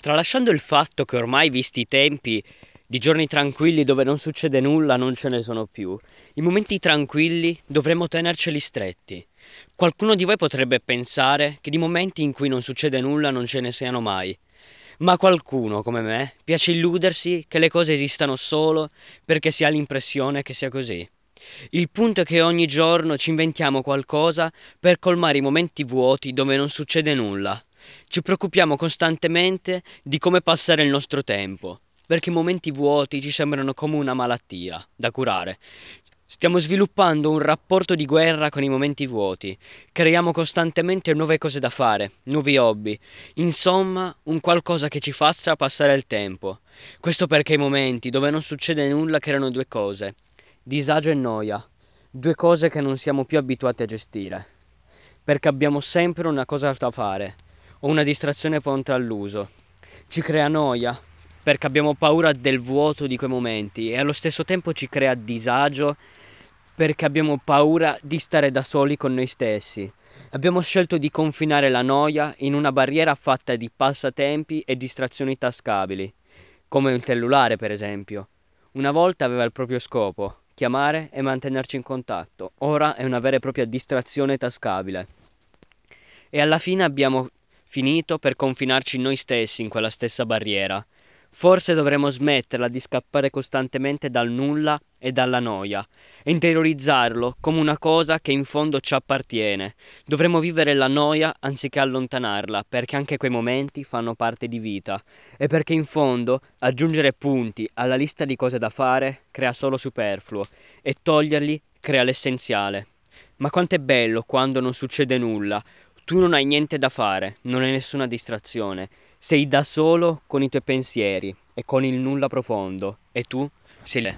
Tralasciando il fatto che ormai, visti i tempi, di giorni tranquilli dove non succede nulla non ce ne sono più. I momenti tranquilli dovremmo tenerceli stretti. Qualcuno di voi potrebbe pensare che di momenti in cui non succede nulla non ce ne siano mai. Ma qualcuno, come me, piace illudersi che le cose esistano solo perché si ha l'impressione che sia così. Il punto è che ogni giorno ci inventiamo qualcosa per colmare i momenti vuoti dove non succede nulla. Ci preoccupiamo costantemente di come passare il nostro tempo, perché i momenti vuoti ci sembrano come una malattia da curare. Stiamo sviluppando un rapporto di guerra con i momenti vuoti, creiamo costantemente nuove cose da fare, nuovi hobby, insomma un qualcosa che ci faccia passare il tempo. Questo perché i momenti dove non succede nulla creano due cose, disagio e noia, due cose che non siamo più abituati a gestire, perché abbiamo sempre una cosa da fare o una distrazione pronta all'uso. Ci crea noia perché abbiamo paura del vuoto di quei momenti e allo stesso tempo ci crea disagio perché abbiamo paura di stare da soli con noi stessi. Abbiamo scelto di confinare la noia in una barriera fatta di passatempi e distrazioni tascabili, come il cellulare per esempio. Una volta aveva il proprio scopo, chiamare e mantenerci in contatto, ora è una vera e propria distrazione tascabile. E alla fine abbiamo finito per confinarci noi stessi in quella stessa barriera. Forse dovremmo smetterla di scappare costantemente dal nulla e dalla noia e interiorizzarlo come una cosa che in fondo ci appartiene. Dovremmo vivere la noia anziché allontanarla, perché anche quei momenti fanno parte di vita e perché in fondo aggiungere punti alla lista di cose da fare crea solo superfluo e toglierli crea l'essenziale. Ma quanto è bello quando non succede nulla, tu non hai niente da fare, non hai nessuna distrazione, sei da solo con i tuoi pensieri e con il nulla profondo. E tu? Sei lì.